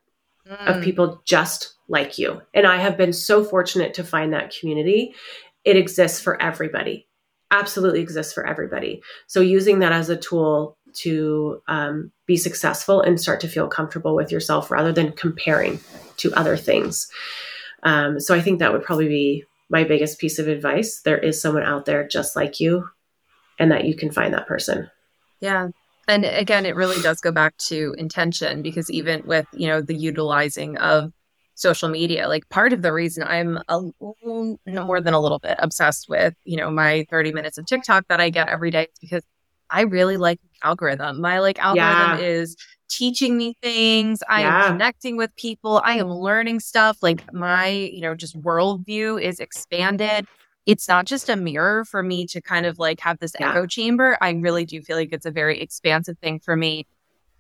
mm. of people just like you. And I have been so fortunate to find that community. It exists for everybody, absolutely exists for everybody. So using that as a tool to um, be successful and start to feel comfortable with yourself rather than comparing to other things. Um, so I think that would probably be my biggest piece of advice. There is someone out there just like you, and that you can find that person. Yeah. And again, it really does go back to intention because even with, you know, the utilizing of social media, like part of the reason I'm a more than a little bit obsessed with, you know, my 30 minutes of TikTok that I get every day is because I really like algorithm. My like algorithm yeah. is teaching me things. I yeah. am connecting with people. I am learning stuff. Like my, you know, just worldview is expanded. It's not just a mirror for me to kind of like have this yeah. echo chamber. I really do feel like it's a very expansive thing for me.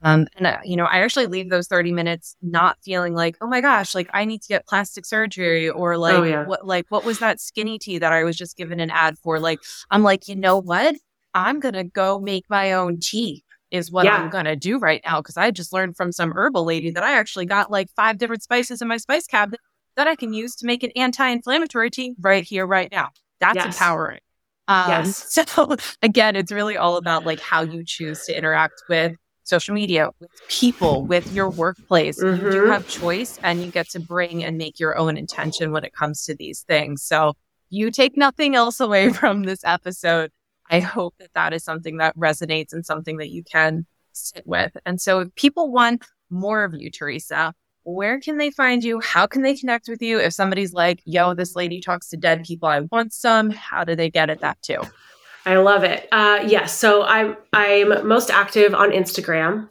Um, and uh, you know, I actually leave those 30 minutes not feeling like, oh my gosh, like I need to get plastic surgery or like oh, yeah. what, like what was that skinny tea that I was just given an ad for? Like, I'm like, you know what? I'm going to go make my own tea is what yeah. I'm going to do right now. Cause I just learned from some herbal lady that I actually got like five different spices in my spice cabinet that I can use to make an anti-inflammatory tea right here, right now. That's yes. empowering. Um, yes. So again, it's really all about like how you choose to interact with social media, with people, with your workplace. Mm-hmm. You do have choice and you get to bring and make your own intention when it comes to these things. So you take nothing else away from this episode. I hope that that is something that resonates and something that you can sit with. And so if people want more of you, Teresa, where can they find you? How can they connect with you? If somebody's like, yo, this lady talks to dead people, I want some, how do they get at that too? I love it. Uh, yes. So I'm I'm most active on Instagram.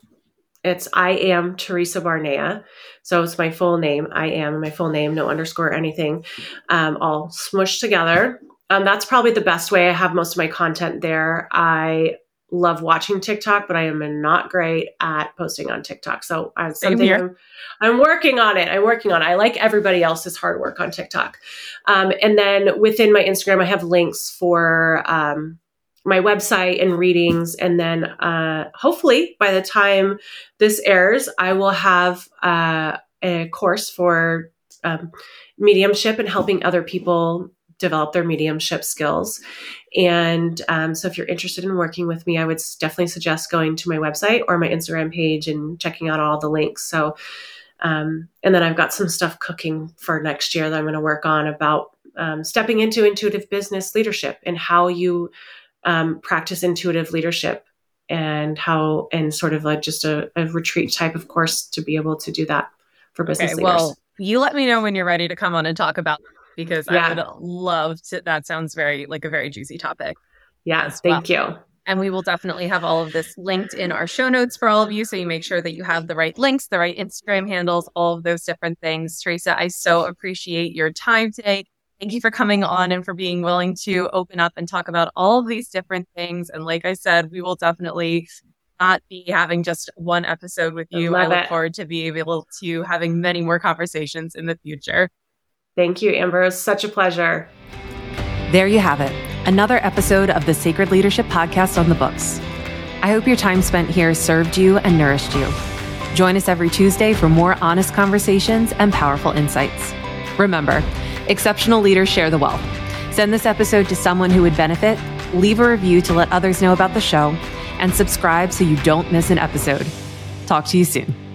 It's I am Teresa Barnea. So it's my full name. I am my full name, no underscore anything, um, all smushed together. Um, that's probably the best way. I have most of my content there. I love watching TikTok, but I am not great at posting on TikTok. So uh, something I'm, I'm, working on it. I'm working on it. I like everybody else's hard work on TikTok. Um, and then within my Instagram, I have links for um, my website and readings. And then uh, hopefully by the time this airs, I will have uh, a course for um, mediumship and helping other people develop their mediumship skills. And um, so, if you're interested in working with me, I would definitely suggest going to my website or my Instagram page and checking out all the links. So, um, and then I've got some stuff cooking for next year that I'm going to work on about um, stepping into intuitive business leadership and how you um, practice intuitive leadership and how and sort of like just a, a, retreat type of course to be able to do that for business okay, leaders. Well, you let me know when you're ready to come on and talk about because yeah. I would love to. That sounds very like a very juicy topic. Yes, thank well. you. And we will definitely have all of this linked in our show notes for all of you. So you make sure that you have the right links, the right Instagram handles, all of those different things. Teresa, I so appreciate your time today. Thank you for coming on and for being willing to open up and talk about all of these different things. And like I said, we will definitely not be having just one episode with you. I, I look it. forward to be able to having many more conversations in the future. Thank you, Amber. It was such a pleasure. There you have it. Another episode of the Sacred Leadership Podcast on the books. I hope your time spent here served you and nourished you. Join us every Tuesday for more honest conversations and powerful insights. Remember, Exceptional leaders share the wealth. Send this episode to someone who would benefit, leave a review to let others know about the show, and subscribe so you don't miss an episode. Talk to you soon.